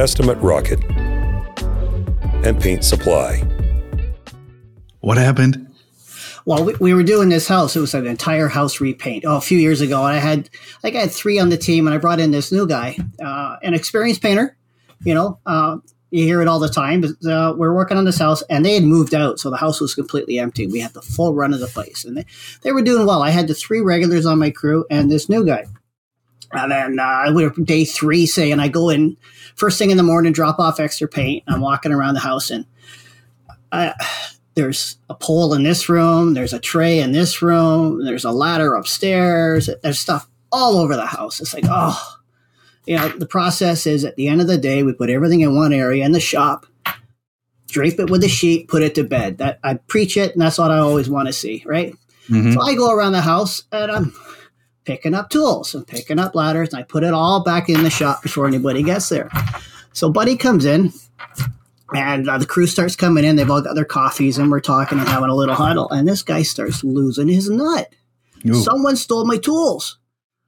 Estimate Rocket, and Paint Supply. What happened? Well, we, we were doing this house. It was an entire house repaint. Oh, a few years ago, and I had like I had three on the team, and I brought in this new guy, uh, an experienced painter. You know, uh, you hear it all the time. But, uh, we're working on this house, and they had moved out, so the house was completely empty. We had the full run of the place, and they, they were doing well. I had the three regulars on my crew and this new guy. And then uh, we were day three, say, and I go in first thing in the morning, drop off extra paint. I'm walking around the house, and I, there's a pole in this room, there's a tray in this room, there's a ladder upstairs, there's stuff all over the house. It's like, oh, you know, the process is at the end of the day, we put everything in one area in the shop, drape it with a sheet, put it to bed. That I preach it, and that's what I always want to see, right? Mhm. So I go around the house and I'm picking up tools and picking up ladders, and I put it all back in the shop before anybody gets there. So Buddy comes in, and uh, the crew starts coming in. They've all got their coffees, and we're talking and having a little huddle. And this guy starts losing his nut. Ooh. Someone stole my tools.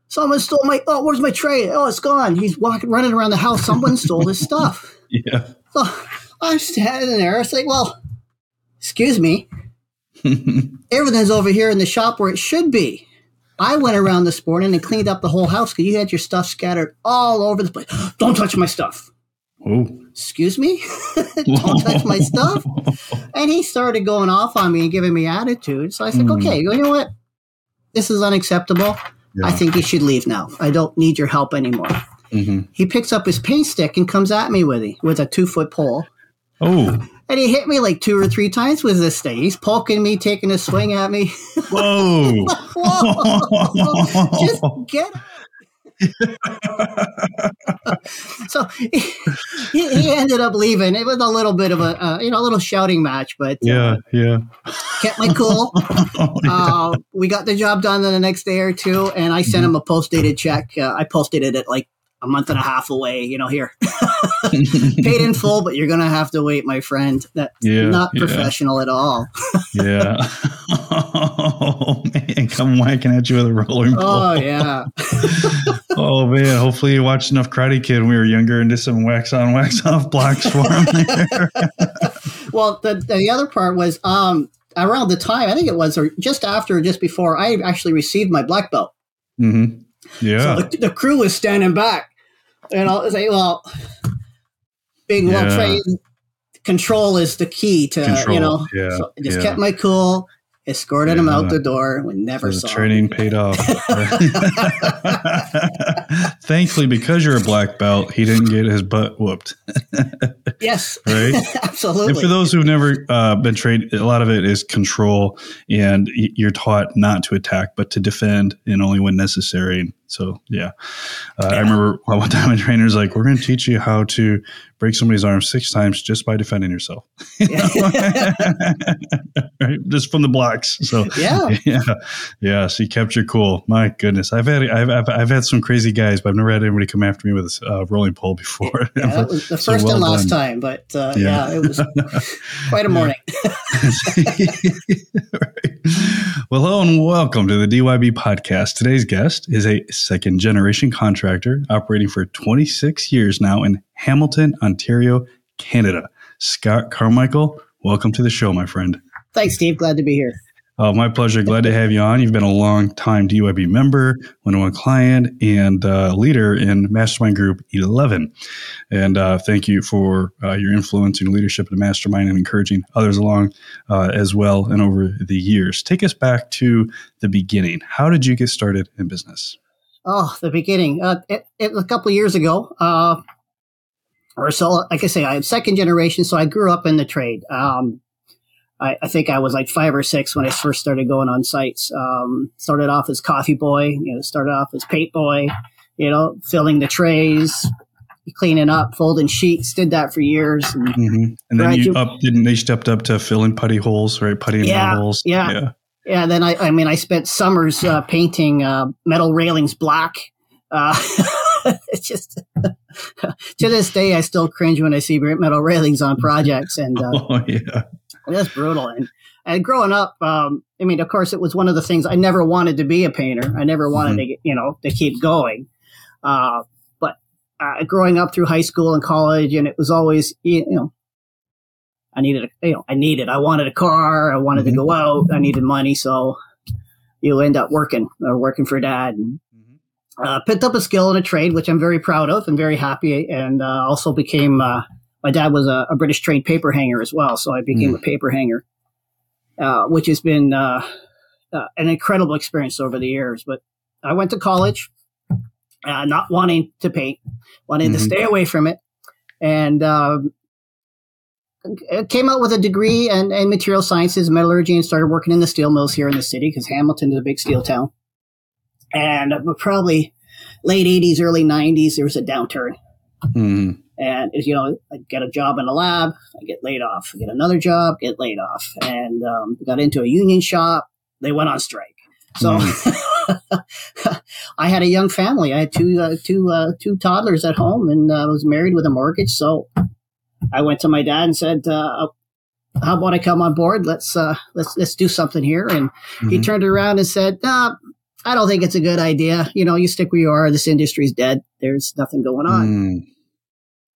Someone stole my. Oh, where's my tray? Oh, it's gone. He's walking, running around the house. Someone stole his stuff. Yeah. So I'm standing there. It's like, well, excuse me. Everything's over here in the shop where it should be. I went around this morning and cleaned up the whole house because you had your stuff scattered all over the place. Don't touch my stuff. oh. Excuse me? Don't touch my stuff. And he started going off on me and giving me attitude. So I said, Mm. okay, you know what? This is unacceptable. I think you should leave now. I don't need your help anymore. Mhm. He picks up his paint stick and comes at me with it with a two foot pole. Oh. And he hit me like two or three times with this thing. He's poking me, taking a swing at me. Whoa. Whoa! Just get up. so he, he ended up leaving. It was a little bit of a uh, you know a little shouting match, but uh, yeah. Yeah. kept my cool. uh, we got the job done in the next day or two, and I sent him a post dated check. Uh, I posted it at like a month and a half away. You know, here paid in full, but you're gonna have to wait, my friend. That's Yeah, not yeah. professional at all. yeah. oh man, come whacking at you with a rolling pole. Oh yeah. Oh man, hopefully you watched enough Karate Kid when we were younger and did some wax on, wax off blocks for him there. Well, the the other part was um around the time I think it was or just after or just before I actually received my black belt. hmm Yeah. So the, the crew was standing back, and I was like, well, being well trained, control is the key to Control, you know. yeah, so I just yeah. kept my cool, escorted him out the door. We never the saw him. training paid off. Thankfully, because you're a black belt, he didn't get his butt whooped. Yes, Right? absolutely. And for those who've never uh, been trained, a lot of it is control, and you're taught not to attack, but to defend, and only when necessary. So, yeah, uh, I remember one time a trainer's like, "We're going to teach you how to break somebody's arm six times just by defending yourself, right? Just from the blocks." So, yeah. yeah, yeah. So you kept your cool. My goodness, I've had I've, I've, I've had some crazy guys, but I've never had anybody come after me with a uh, rolling pole before. Yeah, the So first well and last done. time, but uh, Yeah. yeah. it was quite a morning. Right. Well, hello and welcome to the DYB podcast. Today's guest is a second generation contractor operating for 26 years now in Hamilton, Ontario, Canada. Scott Carmichael, welcome to the show, my friend. Thanks, Steve. Glad to be here. Uh, my pleasure. Glad to have you on. You've been a long time DYB member, one on one client, and uh, leader in Mastermind Group 11. And uh, thank you for uh, your influence and leadership in mastermind and encouraging others along uh, as well and over the years. Take us back to the beginning. How did you get started in business? Oh, the beginning. Uh, it, it, a couple of years ago, uh, or so, like I say, I'm second generation, so I grew up in the trade. Um, I, I think I was like five or six when I first started going on sites. Um, started off as coffee boy, you know, started off as paint boy, you know, filling the trays, cleaning up, folding sheets. Did that for years. And, mm-hmm. and then you up didn't they stepped up to filling putty holes, right? Putty yeah, holes. Yeah, yeah. Yeah. Then I, I mean, I spent summers uh, painting uh, metal railings black. Uh, it's just to this day, I still cringe when I see metal railings on projects, and uh, oh yeah, that's brutal. And and growing up, um, I mean, of course, it was one of the things I never wanted to be a painter. I never wanted mm-hmm. to, you know, to keep going. Uh, but uh, growing up through high school and college, and it was always, you know, I needed, a, you know, I needed, I wanted a car, I wanted mm-hmm. to go out, I needed money, so you end up working or working for dad. And, mm-hmm. uh, picked up a skill and a trade, which I'm very proud of and very happy, and uh, also became. Uh, my dad was a, a, British trained paper hanger as well, so I became mm. a paper hanger. Uh, which has been uh, uh, an incredible experience over the years. But I went to college, uh, not wanting to paint, wanting mm-hmm. to stay away from it, and um, came out with a degree in, in material sciences, metallurgy, and started working in the steel mills here in the city because Hamilton is a big steel town. And probably late 80s, early 90s, there was a downturn. Mm-hmm. And you know, I get a job in a lab, I get laid off. I get another job, get laid off, and um, got into a union shop. They went on strike. So mm. I had a young family. I had two uh, two uh, two toddlers at home, and uh, was married with a mortgage. So I went to my dad and said, uh, "How about I come on board? Let's uh, let's let's do something here." And mm-hmm. he turned around and said, "Nah, I don't think it's a good idea. You know, you stick where you are. This industry's dead. There's nothing going on." Mm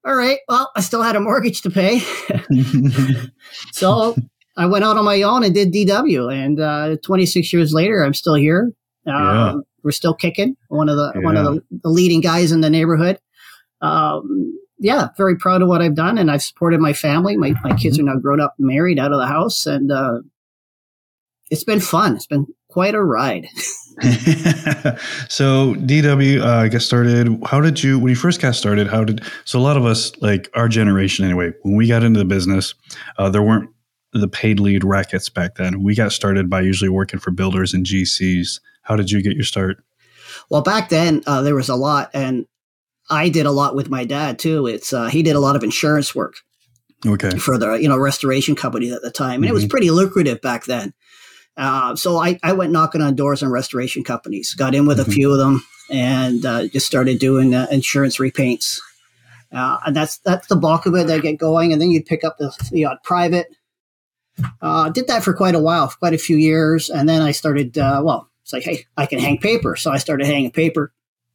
all right, well, I still had a mortgage to pay. so I went out on my own and did DW. And uh, 26 years later, I'm still here. Uh, yeah. We're still kicking. One of the yeah. one of the, the, leading guys in the neighborhood. Um, yeah, very proud of what I've done, and I've supported my family. My my kids mm-hmm. are now grown up, married, out of the house, and uh, it's been fun. It's been quite a ride. so DW, uh, I guess started. How did you when you first got started? How did so a lot of us like our generation anyway? When we got into the business, uh, there weren't the paid lead rackets back then. We got started by usually working for builders and GCs. How did you get your start? Well, back then uh, there was a lot, and I did a lot with my dad too. It's uh, he did a lot of insurance work. Okay. For the you know restoration companies at the time, and mm-hmm. it was mm-hmm. pretty lucrative back then. Uh, so I, I went knocking on doors on restoration companies, got in with mm-hmm. a few of them, and uh, just started doing uh, insurance repaints. Uh, and that's that's the bulk of it. I get going, and then you'd pick up the, the odd private. Uh, did that for quite a while, quite a few years, and then I started. Uh, well, it's like, hey, I can hang paper, so I started hanging paper.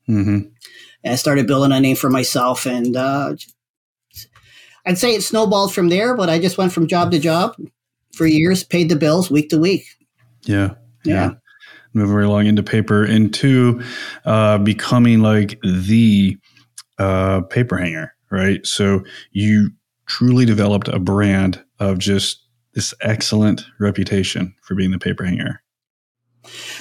Mm-hmm. And I started building a name for myself, and I'd say it snowballed from there. But I just went from job to job for years, paid the bills week to week. Yeah. Yeah. yeah. Moving right along into paper, into uh, becoming like the uh, paper hanger, right? So you truly developed a brand of just this excellent reputation for being the paper hanger.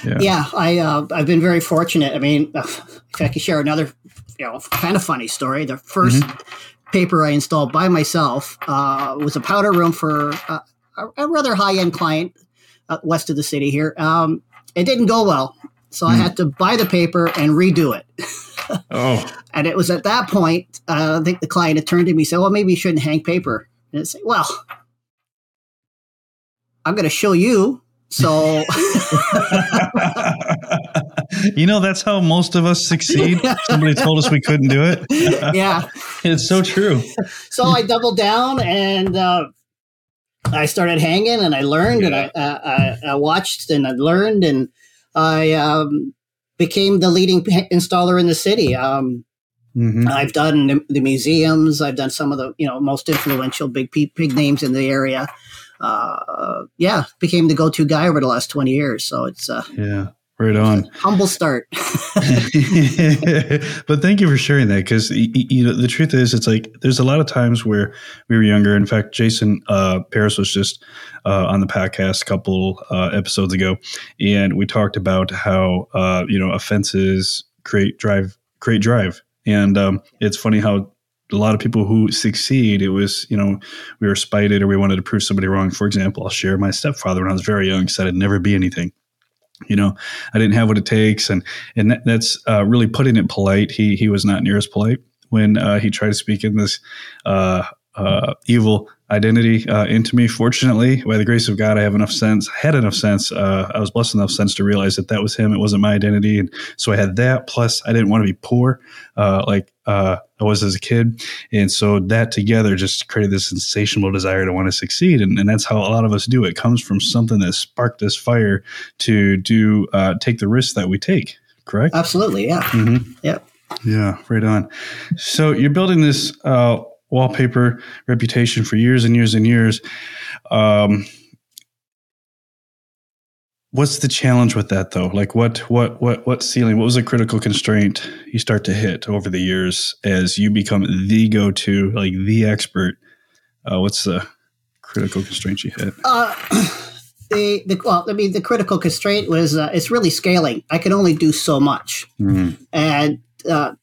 Yeah, yeah I uh, I've been very fortunate. I mean, if I could share another, you know, kind of funny story. The 1st mm-hmm. paper I installed by myself uh, was a powder room for uh, a, rather high end client uh, west of the city here. Um, it didn't go well, so mm. I hmm. had to buy the paper and redo it. oh, and it was at that point uh, I think the client had turned to me and said, "Well, maybe you shouldn't hang paper." And I said, "Well, I'm going to show you." So, you know, that's how most of us succeed. Somebody told us we couldn't do it. yeah, it's so true. so I doubled down and. Uh, I started hanging and I learned yeah. and I, I, I, watched and I learned and I um, became the leading installer in the city. Um, mm-hmm. I've done the, the, museums. I've done some of the you know most influential big big names in the area. Uh, yeah, became the go to guy over the last twenty years. So it's uh, yeah. Right on. Humble start. but thank you for sharing that because you know the truth is it's like there's a lot of times where we were younger. In fact, Jason uh, Paris was just uh, on the podcast a couple uh, episodes ago, and we talked about how uh, you know offenses create drive create drive, and um, it's funny how a lot of people who succeed, it was, you know, we were spited or we wanted to prove somebody wrong. For example, I'll share my stepfather when I was very young said I'd never be anything you know, I didn't have what it takes, and and that, that's uh, really putting it polite. He he was not near as polite, when uh, he tried to speak in this uh, uh, evil identity uh, into me. Fortunately, by the grace of God, I have enough sense, had enough sense. Uh, I was blessed enough sense to realize that that was him. It wasn't my identity. And so I had that. Plus, I didn't want to be poor uh, like uh, I was as a kid. And so that together just created this insatiable desire to want to succeed. And, and that's how a lot of us do it. it comes from something that sparked this fire to do, uh, take the risks that we take. Correct? Absolutely. Yeah. Mm-hmm. Yep. Yeah, right on. So you're building this uh, wallpaper reputation for years and years and years. Um, what's the challenge with that though? Like what what what what ceiling? What was a critical constraint you start to hit over the years as you become the go to, like the expert? Uh, what's the critical constraint you hit? Uh, the, the well, I mean, the critical constraint was uh, it's really scaling. I can only do so much, Mm, and uh,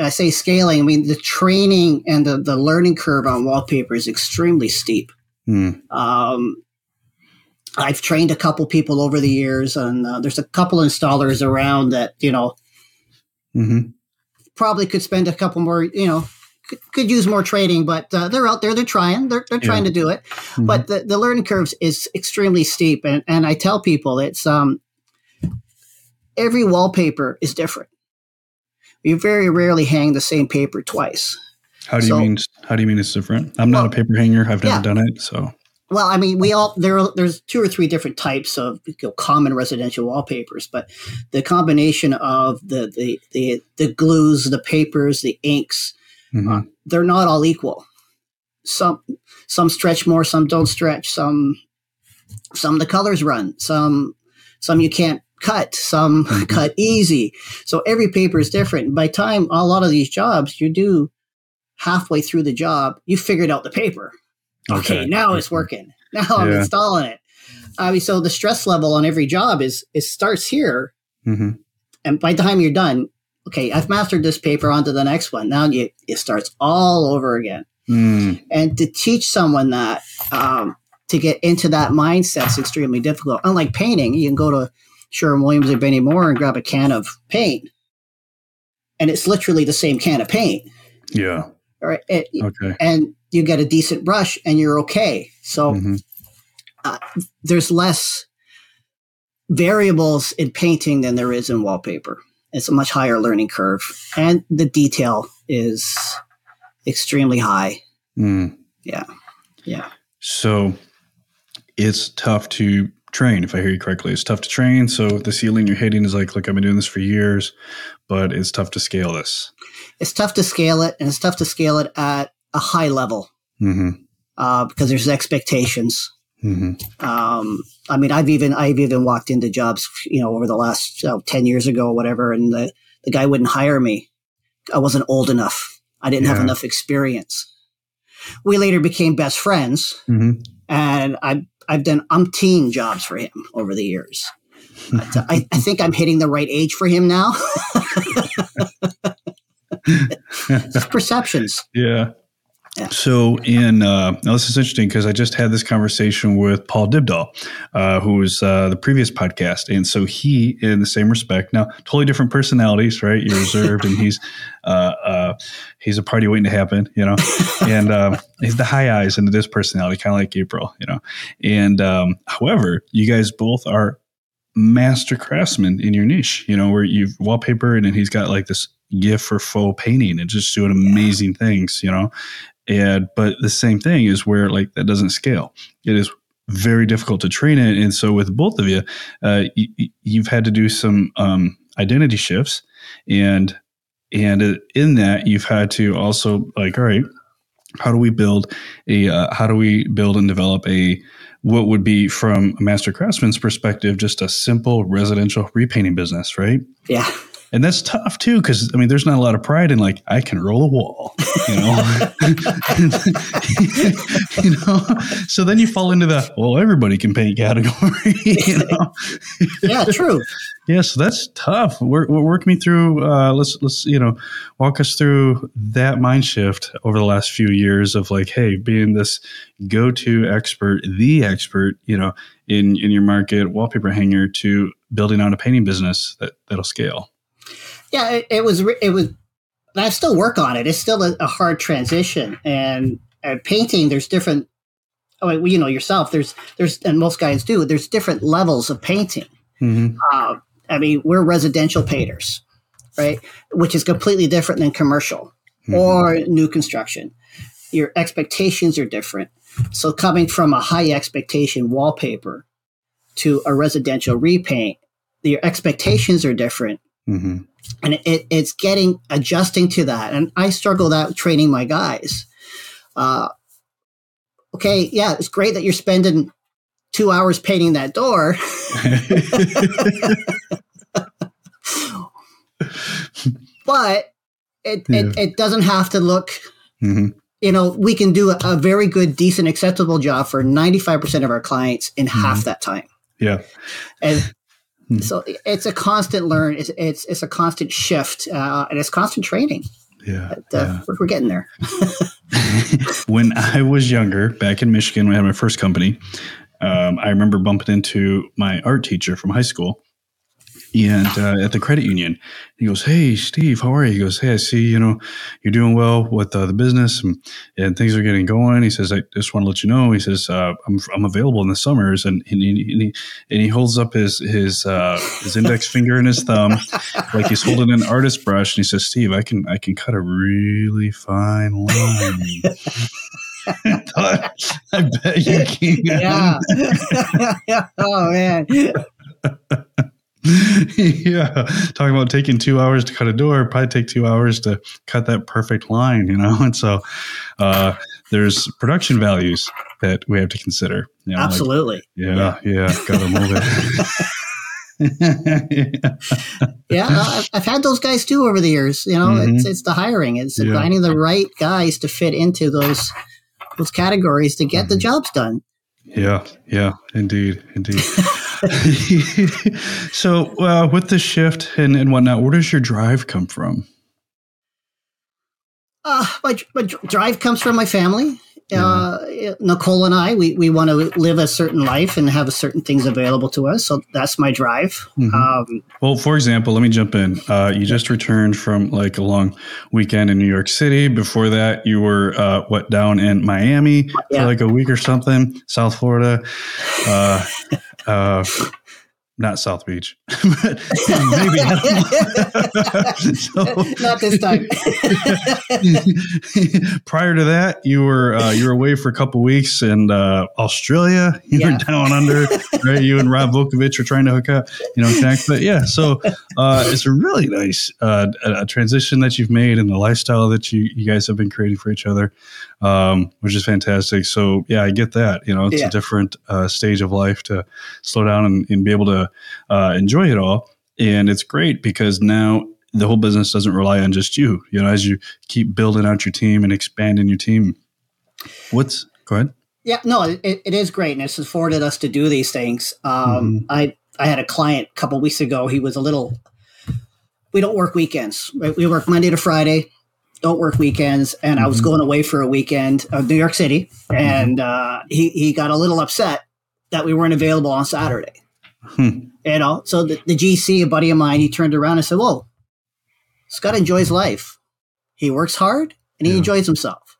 I say scaling. I mean, the training and the, the learning curve on wallpaper is extremely steep. mm, Um, I've trained a couple people over the years, and uh, there's a couple installers around that you know hmm probably could spend a couple more. You know, could, could use more training, but uh, they're out there. They're trying. They're they're trying to do it. mm-hmm. But the, the learning curves is extremely steep, and and I tell people it's um every wallpaper is different. You very rarely hang the same paper twice. how do you mean? How do you mean it's different? I'm not a paper hanger. I've never yeah. done it, so Well, I mean, we all there. are- There's two or three different types of you know, common residential wallpapers, but the combination of the the the, the glues, the papers, the inks, mhm. they're not all equal. Some some stretch more, some don't stretch. Some some the colors run. Some some you can't cut. Some cut easy. So every paper is different. By time a lot of these jobs, you do halfway through the job, you figured out the paper. Okay, now it's working. Now I'm installing it. I mean, so the stress level on every job is it starts here, Mhm. and by the time you're done, okay, I've mastered this paper onto the next one. Now you, it starts all over again. Mm, And to teach someone that, um, to get into that mindset is extremely difficult. Unlike painting, you can go to Sherwin Williams or Benny Moore and grab a can of paint, and it's literally the same can of paint. yeah. All right, it, Okay. and you get a decent brush, and you're okay. So Mhm. there's less variables in painting than there is in wallpaper. It's a much higher learning curve, and the detail is extremely high. Mm. Yeah, yeah. So it's tough to train, if I hear you correctly. It's tough to train. So the ceiling you're hitting is like, look, I've been doing this for years, but it's tough to scale this. It's tough to scale it, and it's tough to scale it at a high level hmm uh, because there's expectations. hmm Um, I mean, I've even I've even walked into jobs, you know, over the last ten years ago or whatever, and the the guy wouldn't hire me. I wasn't old enough. I didn't have enough experience. We later became best friends, hmm and I've I've done umpteen jobs for him over the years. But, uh, I, I think I'm hitting the right age for him now. Perceptions. yeah. Yeah. So in uh, now this is interesting because I just had this conversation with Paul Dibdahl, uh, who was uh, the previous podcast, and so he, in the same respect, now totally different personalities, right? You're reserved, and he's uh, uh, he's a party waiting to happen, you know, and um, he's the high eyes into this personality, kind of like April, you know. And um, however, you guys both are master craftsmen in your niche, you know, where you've wallpapered, and he's got like this gift for faux painting and just doing amazing things, you know. And but the same thing is where like that doesn't scale. It is very difficult to train it, and so with both of you, uh, y- you've had to do some um, identity shifts, and and in that you've had to also like, all right, how do we build a uh, how do we build and develop a what would be from a master craftsman's perspective just a simple residential repainting business right Yeah. And that's tough too because i mean there's not a lot of pride in like i can roll a wall you know? You know? So then you fall into the well everybody can paint category you know? Yeah, true. yeah so that's tough. Work, work me through uh, let's let's you know walk us through that mind shift over the last few years of like hey being this go-to expert the expert you know in in your market wallpaper hanger to building out a painting business that that'll scale Yeah, it, it was. It was. I still work on it. It's still a, a hard transition, and at painting, there's different. Oh, you know yourself. There's there's and most guys do. There's different levels of painting. Mm-hmm. Uh, I mean, we're residential painters, right? Which is completely different than commercial Mm-hmm. or new construction. Your expectations are different. So coming from a high expectation wallpaper to a residential repaint, your expectations are different. Mm-hmm. And it, it's getting adjusting to that. And I struggle that training my guys. Uh, okay, yeah, it's great that you're spending two hours painting that door. but it, Yeah. it, it doesn't have to look hmm you know we can do a, a very good decent acceptable job for 95% of our clients in half that time Yeah. and Hmm. so it's a constant learn it's it's, it's a constant shift uh, and it's constant training Yeah. but, uh, yeah. we're, we're getting there when I was younger, back in Michigan, when I had my first company, um, I remember bumping into my art teacher from high school. And uh, at the credit union, he goes, "Hey, Steve, how are you?" He goes, "Hey, I see you know you're doing well with uh, the business and, and things are getting going." He says, "I just want to let you know." He says, uh, "I'm I'm available in the summers," and and he, and he, and he holds up his his uh, his index finger and his thumb like he's holding an artist brush, and he says, "Steve, I can I can cut a really fine line." I I bet you can. yeah oh man yeah, talking about taking two hours to cut a door, probably take two hours to cut that perfect line, you know. And so, uh, there's production values that we have to consider. You know, like, absolutely yeah, yeah, gotta move it. yeah I've, I've had those guys too over the years you know Mhm. it's, it's the hiring it's Yeah. finding the right guys to fit into those those categories to get the Mm-hmm. jobs done yeah, yeah, indeed, indeed. so, uh, with the shift and, and whatnot, where does your drive come from? Uh, my, my drive comes from my family. Yeah. Uh, Nicole and I, we, we want to live a certain life and have certain things available to us. So that's my drive. Mhm. Um, Well, for example, let me jump in. Uh, you just returned from like a long weekend in New York City. Before that, you were uh, what down in Miami Yeah. for like a week or something, South Florida. Uh, not South Beach, but maybe. So- not this time. prior to that, you were uh, you were away for a couple weeks in uh, Australia. You Yeah. were down under, right? You and Rob Vukovic were trying to hook up, you know, connect. But yeah, so uh, it's a really nice uh, a a transition that you've made and the lifestyle that you you guys have been creating for each other, um, which is fantastic. So yeah, I get that. You know, it's Yeah. a different uh, stage of life to slow down and, and be able to uh, enjoy it all. And it's great because now the whole business doesn't rely on just you. You know, as you keep building out your team and expanding your team. What's go ahead? yeah, no, it, it is great. And it's afforded us to do these things. Um, Mhm. I, I had a client a couple weeks ago. He was a little, we don't work weekends. Right? We work Monday to Friday, don't work weekends. And I was Mhm. going away for a weekend of New York City. And uh, he, he got a little upset that we weren't available on Saturday. Hmm. You know, so the, the GC, a buddy of mine, he turned around and said, Whoa, Scott enjoys life. He works hard and he Yeah. enjoys himself.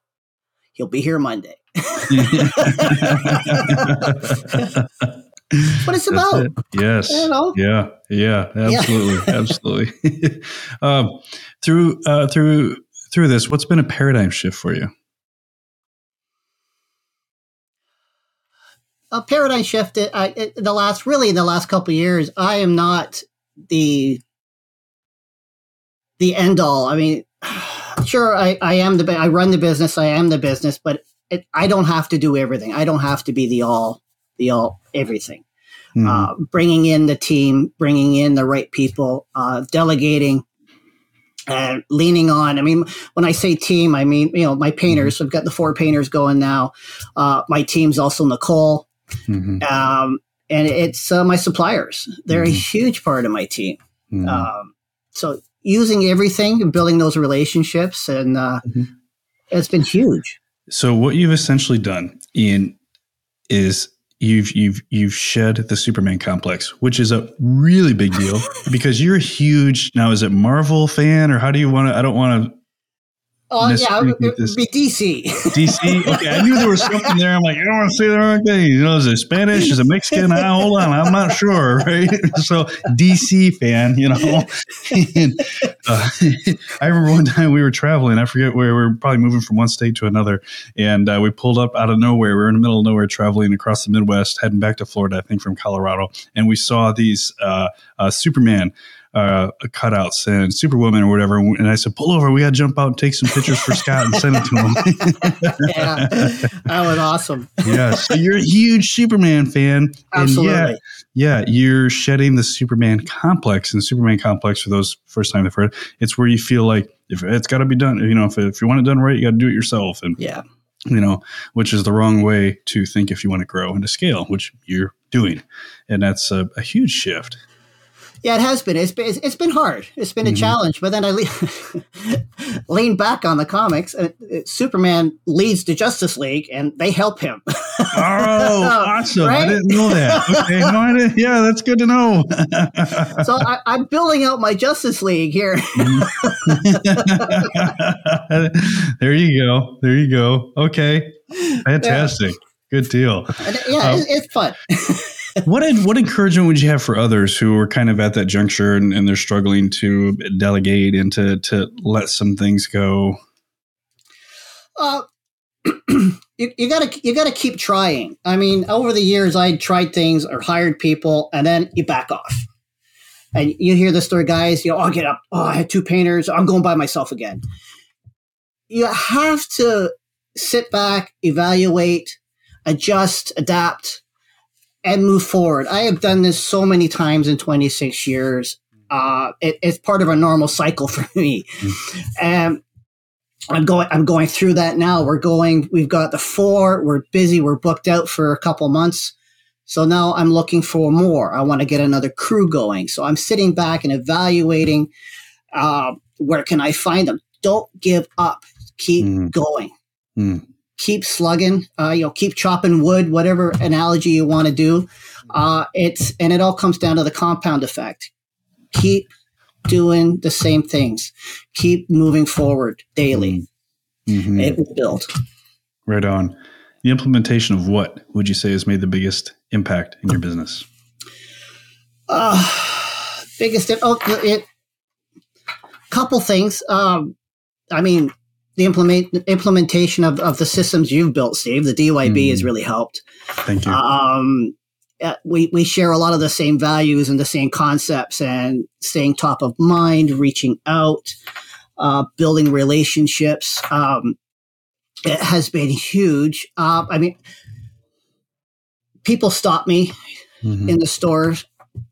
He'll be here Monday. what it's about. it. Yes. You know? Yeah. Yeah. Absolutely. absolutely. um, through uh, through through this, what's been a paradigm shift for you? A paradigm shift. uh, I, it, the last, really, in the last couple of years, I am not the the end all. I mean, sure, I, I am the I run the business. I am the business, but it, I don't have to do everything. I don't have to be the all the all everything. Mhm. uh, bringing in the team, bringing in the right people, uh, delegating, and leaning on. I mean, when I say team, I mean you know my painters. I've got the four painters going now. Uh, my team's also Nicole, Mhm. um, and it's uh, my suppliers. They're a Mhm. huge part of my team. Mhm. Um, so using everything and building those relationships, and uh, Mhm. it's been huge. So what you've essentially done, Ian, is you've you've you've shed the Superman complex, which is a really big deal because you're a huge now. Is it Marvel fan or how do you want to? I don't want to Oh yeah, it would be DC. DC. Okay, I knew there was something there. I'm like, I don't want to say the wrong thing. You know, is it Spanish? Is it Mexican? I, hold on, I'm not sure. Right. So DC fan, you know. and, uh, I remember one time we were traveling. I forget where we were probably moving from one state to another, and uh, we pulled up out of nowhere. We were in the middle of nowhere, traveling across the Midwest, heading back to Florida, I think from Colorado, and we saw these uh, uh Superman uh, a cutouts and Superwoman or whatever. And I said, pull over. We got to jump out and take some pictures for Scott and send it to him. yeah, that was awesome. yeah. So you're a huge Superman fan. Absolutely. And yeah, yeah, you're shedding the Superman complex. And the Superman complex, for those first time they've heard, it's where you feel like if it's got to be done, you know, if, if you want it done right, you got to do it yourself. And yeah, you know, which is the wrong way to think if you want to grow and to scale, which you're doing. And that's a, a huge shift. Yeah, it has been. It's been it's been hard. It's been a mm-hmm. challenge. But then I le- lean back on the comics. Uh, Superman leads the Justice League, and they help him. oh, awesome! Right? I didn't know that. Okay, no. Yeah, that's good to know. so I, am building out my Justice League here. there you go. There you go. Okay, fantastic. Yeah. Good deal. And, yeah, um, it's, it's fun what what encouragement would you have for others who are kind of at that juncture and, and they're struggling to delegate and to to let some things go? Uh, you, you gotta you gotta keep trying. I mean, over the years, I tried things or hired people, and then you back off. And you hear the story, guys. You know, I'll get up. Oh, I had two painters. I'm going by myself again. You have to sit back, evaluate, adjust, adapt, and move forward. I have done this so many times in 26 years. Uh, it, it's part of a normal cycle for me. And I'm going, I'm going through that now. We're going, we've got the four, we're busy, we're booked out for a couple months. So now I'm looking for more. I want to get another crew going. So I'm sitting back and evaluating, uh, where can I find them? Don't give up. Keep mm. going. Mm keep slugging, uh, you know, keep chopping wood, whatever analogy you want to do. Uh, it's and it all comes down to the compound effect. Keep doing the same things. Keep moving forward daily. Mm-hmm. It will build. Right on. The implementation of what would you say has made the biggest impact in your business? Uh, biggest oh, it couple things. Um, I mean, the implement implementation of, of the systems you've built, Steve. The DYB mm. has really helped. Thank you. Um, we, we share a lot of the same values and the same concepts and staying top of mind, reaching out, uh, building relationships. Um, it has been huge. Uh, I mean, people stop me mm-hmm. in the stores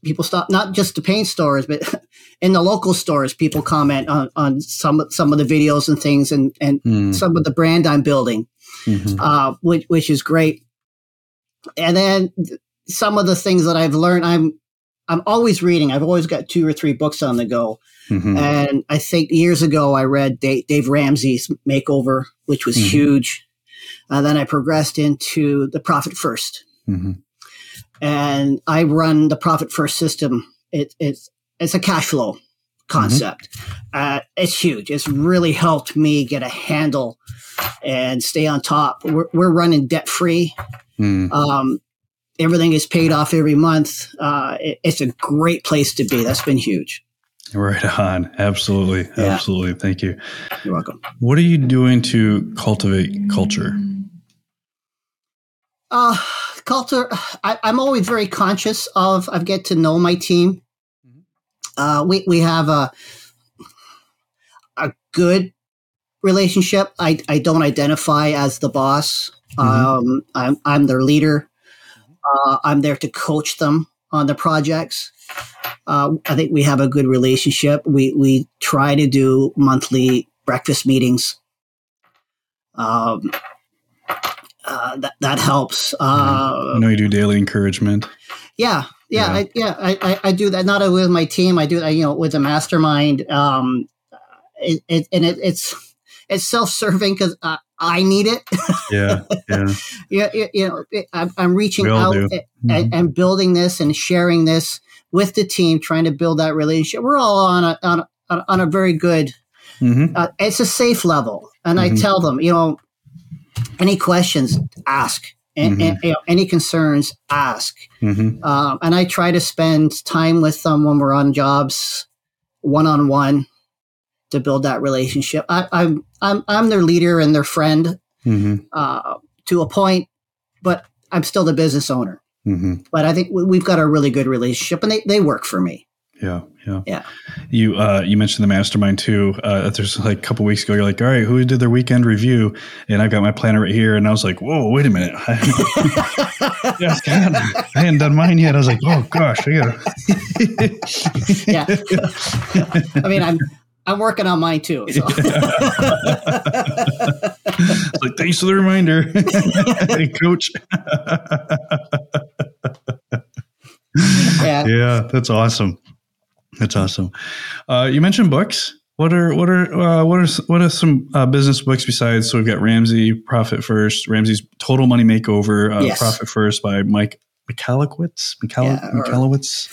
people stop not just the paint stores but in the local stores people comment on, on some some of the videos and things and and mm. some of the brand i'm building mm-hmm. uh, which which is great and then some of the things that i've learned i'm i'm always reading i've always got two or three books on the go mm-hmm. and i think years ago i read dave, dave ramsey's makeover which was mm-hmm. huge and then i progressed into the profit 1st mm-hmm and I run the profit first system. It, it's it's a cash flow concept. Mm-hmm. Uh, it's huge. It's really helped me get a handle and stay on top. We're, we're running debt free. Mm. Um, everything is paid off every month. Uh, it, it's a great place to be. That's been huge. Right on. Absolutely. Yeah. Absolutely. Thank you. You're welcome. What are you doing to cultivate culture? Uh, culture, I, am always very conscious of. I get to know my team. Mm-hmm. Uh, we we have a a good relationship. I I don't identify as the boss. Mm-hmm. Um, I'm I'm their leader. Mm-hmm. Uh, I'm there to coach them on the projects. Uh, I think we have a good relationship. We we try to do monthly breakfast meetings. Um, uh, that that helps. Uh, I know you do daily encouragement. Yeah, yeah, yeah, I, yeah. I, I, do that not only with my team. I do that, you know, with the mastermind. Um, it, it and it, it's it's self serving because uh, I need it. yeah, yeah, yeah. You know, I'm, I'm reaching out and, mm-hmm. and, building this and sharing this with the team, trying to build that relationship. We're all on a on a, on a very good Mm-hmm. Uh, it's a safe level, and I Mhm. tell them, you know, any questions, ask. And, Mhm. and, you know, any concerns, ask. Mm-hmm. Um, and I try to spend time with them when we're on jobs, one on one, to build that relationship. I, I'm I'm I'm their leader and their friend Mm-hmm. uh, to a point, but I'm still the business owner. Mm-hmm. But I think we- we've got a really good relationship, and they, they work for me. Yeah, yeah, Yeah. You uh, you mentioned the mastermind too. Uh, there's like a couple weeks ago, you're like, all right, who did their weekend review? And I've got my planner right here, and I was like, whoa, wait a minute, yeah, God, I hadn't done mine yet. I was like, oh gosh, I gotta. yeah. I mean, I'm I'm working on mine too. So. Like, thanks for the reminder, hey, coach. yeah. yeah, that's awesome. That's awesome. Uh, you mentioned books. What are what are uh, what are what are some uh, business books besides? So we've got Ramsey Profit First, Ramsey's Total Money Makeover, uh, Yes. Profit First by Mike Michalowicz, Michal- Yeah,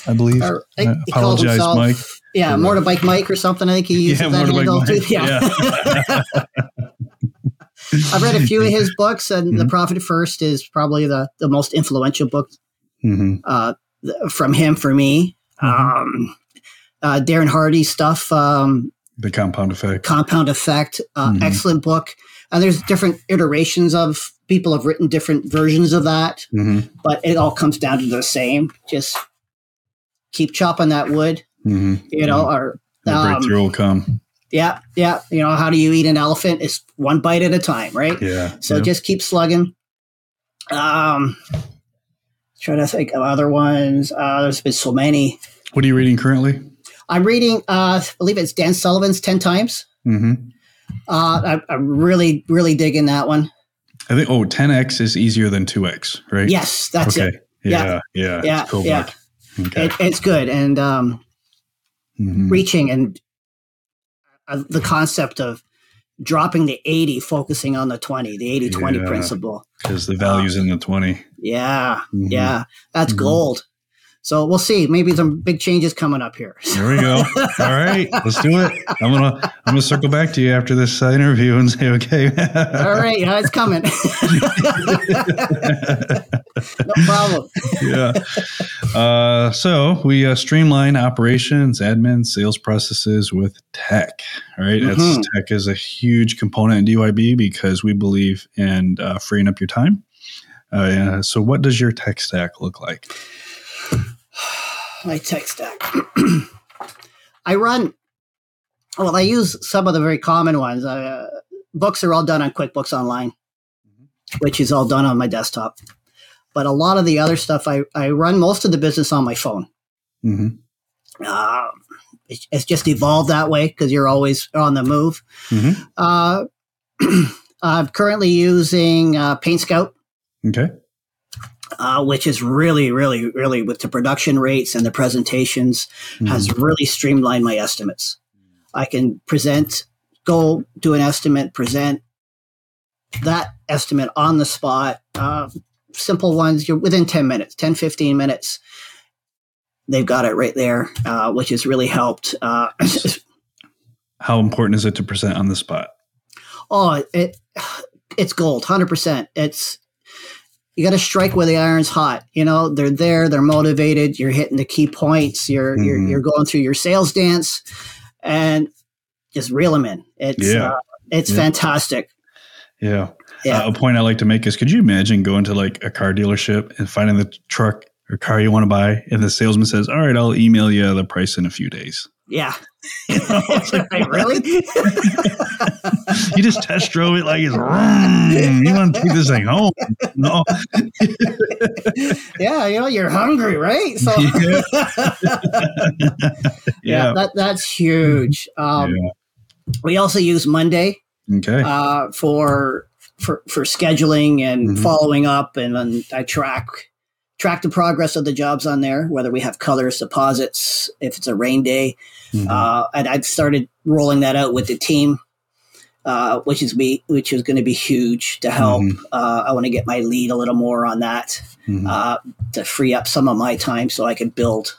I believe. Or, I I think he calls apologize, himself- Mike. Yeah, motorbike Mike Mike or something. I think he uses Yeah, that handle Mike, too. Yeah. I've read a few of his books, and The Mhm. Profit First is probably the, the most influential book hmm uh, from him for me. Mhm. Um, uh, Darren Hardy stuff, um, The Compound Effect. Compound Effect, uh, Mhm. excellent book. And there's different iterations of people have written different versions of that, hmm but it all comes down to the same. Just keep chopping that wood, hmm you know, or the um, breakthrough will come. yeah, yeah. You know, how do you eat an elephant? It's one bite at a time, right? Yeah. So yeah. just keep slugging. Um, trying to think of other ones. Uh, there's been so many. what are you reading currently? I'm reading. Uh, I believe it's Dan Sullivan's Ten Times. Mm-hmm. Uh, I, I'm really, really digging that one. I think. Oh, 10x is easier than 2x, right? Yes, that's okay. it. Yeah. Yeah. Yeah, It's cool yeah. Okay. it. It's good and um, Mhm. reaching and uh, the concept of dropping the 80, focusing on the 20, the 80 20 Yeah. principle. Because the value's in the 20. Yeah, Mhm. yeah, that's Mhm. gold. So we'll see. Maybe some big changes coming up here. There we go. All right, let's do it. I'm gonna I'm gonna circle back to you after this uh, interview and say, okay. All right, yeah, it's coming. no problem. yeah. Uh, so we uh, streamline operations, admin, sales processes with tech. All right? That's tech is a huge component in DYB because we believe in uh, freeing up your time. Uh, yeah, so, what does your tech stack look like? My tech stack. I run. Well, I use some of the very common ones. Uh, books are all done on QuickBooks Online, which is all done on my desktop. But a lot of the other stuff, I, I run most of the business on my phone. hmm Uh, it's, it's just evolved that way because you're always on the move. hmm Uh, I'm currently using uh, PaintScout. Okay. Uh, which is really, really, really with the production rates and the presentations has really streamlined my estimates. I can present, go do an estimate, present that estimate on the spot. Uh, simple ones, you're within 10 minutes, 10, 15 minutes. They've got it right there, uh, which has really helped. Uh, How important is it to present on the spot? oh, it, it's gold, 100%. It's, you got to strike where the iron's hot. You know, they're there, they're motivated. You're hitting the key points. You're you're, Mhm. you're going through your sales dance, and just reel them in. It's Yeah. uh, it's Yeah. fantastic. Yeah. Yeah. Uh, a point I like to make is could you imagine going to like a car dealership and finding the truck or car you want to buy and the salesman says, All right, I'll email you the price in a few days. Yeah. it's like, Right, really? you just test drove it like it's "Mm, you want to take this thing home. No. yeah. You know, you're hungry, right? So Yeah. yeah, yeah. that that's huge. Um, We also use Monday Okay. uh, for for for scheduling and Mhm. following up, and then I track track the progress of the jobs on there, whether we have colors, deposits, if it's a rain day, Mhm. uh, and I've started rolling that out with the team, uh, which is be which is going to be huge to help. Mhm. Uh, I want to get my lead a little more on that Mhm. uh, to free up some of my time so I could build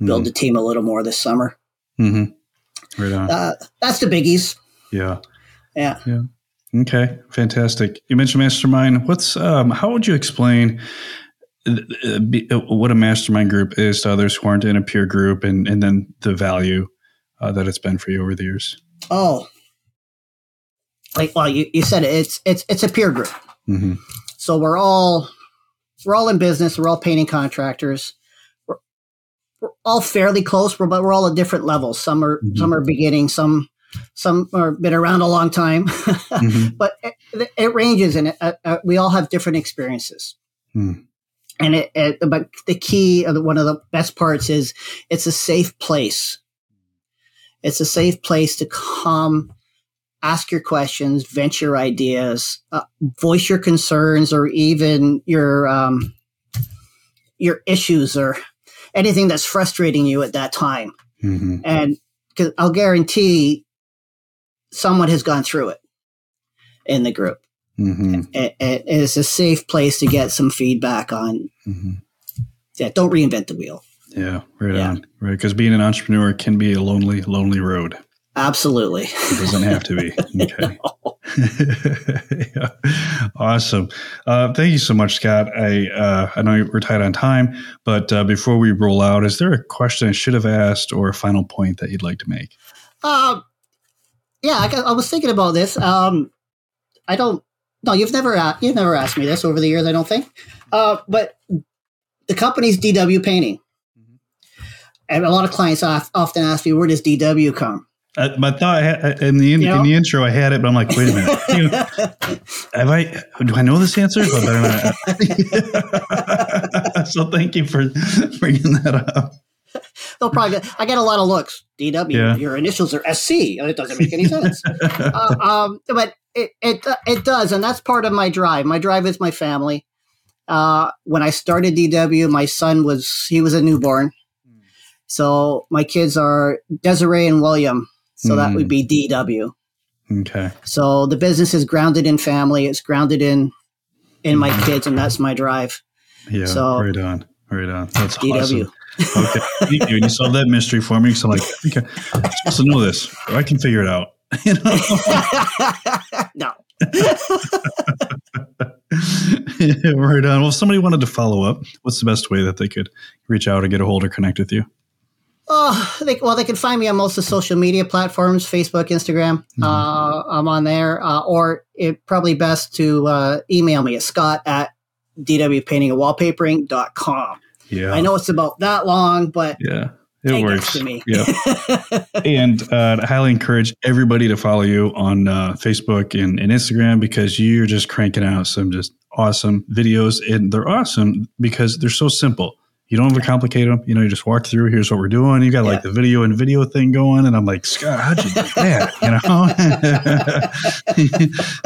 build the team a little more this summer. Mhm. Right on. Uh, that's the biggies. Yeah. Yeah. Yeah. Okay. Fantastic. You mentioned mastermind. What's um, how would you explain what a mastermind group is to others who aren't in a peer group, and and then the value uh, that it's been for you over the years? Oh, like well, you, you said it, it's it's it's a peer group. Mm-hmm. So we're all we're all in business. We're all painting contractors. We're, we're all fairly close, but we're all at different levels. Some are Mhm. some are beginning. Some some are been around a long time. Mhm. but it, it ranges, and it, uh, uh, we all have different experiences. Hmm. And it, it, but the key, uh, one of the best parts is it's a safe place. It's a safe place to come, ask your questions, vent your ideas, uh, voice your concerns, or even your um, your issues or anything that's frustrating you at that time. Mm-hmm. And I'll guarantee someone has gone through it in the group. Mm-hmm. It, it is a safe place to get some feedback on. Mm-hmm. Yeah, don't reinvent the wheel. Yeah, right Yeah. on. Right, because being an entrepreneur can be a lonely, lonely road. Absolutely. It doesn't have to be. Okay. yeah. Awesome. Uh, thank you so much, Scott. I uh, I know we're tight on time, but uh, before we roll out, is there a question I should have asked or a final point that you'd like to make? Um, yeah, I, I was thinking about this. Um, I don't. No, you've never a- you've never asked me this over the years. I don't think. Uh, but the company's DW Painting, and a lot of clients of- often ask me, "Where does DW come?" Uh, my thought I had, in the in, You know? in the intro, I had it, but I'm like, wait a minute. You know, have I? Do I know this answer? But better not. so thank you for bringing that up. They'll probably. Get, I get a lot of looks. DW. Yeah. Your initials are SC. It doesn't make any sense. uh, um, but it, it it does, and that's part of my drive. My drive is my family. Uh, when I started DW, my son was he was a newborn, so my kids are Desiree and William. So that Mm. would be DW. Okay. So the business is grounded in family. It's grounded in in my kids, and that's my drive. Yeah. So- right on. Right on. That's DW. awesome. Okay. Thank you. And you solved that mystery for me. So I'm like, okay, I'm supposed to know this. I can figure it out. You know? no. Right on. Well, if somebody wanted to follow up, what's the best way that they could reach out or get a hold or connect with you? Oh, they, well, they can find me on most of the social media platforms Facebook, Instagram. Mhm. Uh, I'm on there. Uh, or it probably best to uh, email me at scott at dwpaintingandwallpapering.com. Yeah. I know it's about that long, but Yeah. It works. to me. Yeah. and uh, I highly encourage everybody to follow you on uh, Facebook and, and Instagram because you're just cranking out some just awesome videos. And they're awesome because they're so simple. You don't overcomplicate them. You know, you just walk through. Here's what we're doing. You got like the video and video thing going, and I'm like, Scott, how'd you do that? You know,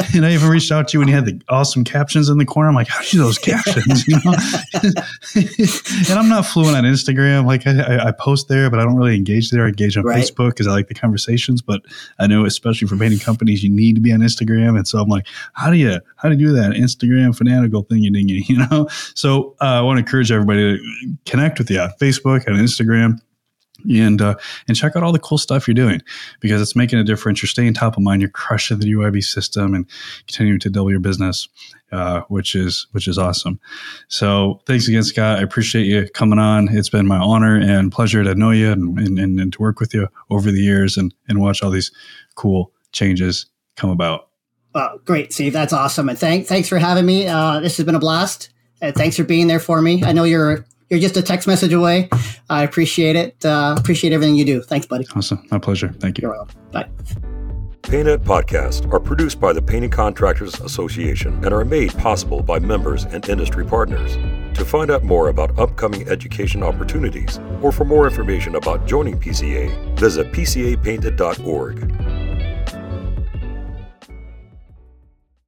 and I even reached out to you when you had the awesome captions in the corner. I'm like, how'd you do those captions? You know, and I'm not fluent on Instagram. Like I, I, I post there, but I don't really engage there. I engage on Right. Facebook because I like the conversations. But I know, especially for painting companies, you need to be on Instagram. And so I'm like, how do you how do you do that Instagram fanatical thingy dingy? You know. So uh, I want to encourage everybody to connect with you on Facebook and Instagram. And uh, and check out all the cool stuff you're doing because it's making a difference. You're staying top of mind. You're crushing the UIB system and continuing to double your business, uh, which is which is awesome. So thanks again, Scott. I appreciate you coming on. It's been my honor and pleasure to know you and, and, and, to work with you over the years and, and watch all these cool changes come about. Uh, great, Steve. That's awesome. And thank, thanks for having me. Uh, this has been a blast. And thanks for being there for me. I know you're you're just a text message away. I appreciate it. Uh, appreciate everything you do. Thanks, buddy. Awesome. My pleasure. Thank you. You're. Bye. PaintNet podcasts are produced by the Painting Contractors Association and are made possible by members and industry partners. To find out more about upcoming education opportunities or for more information about joining PCA, visit pcapainted.org.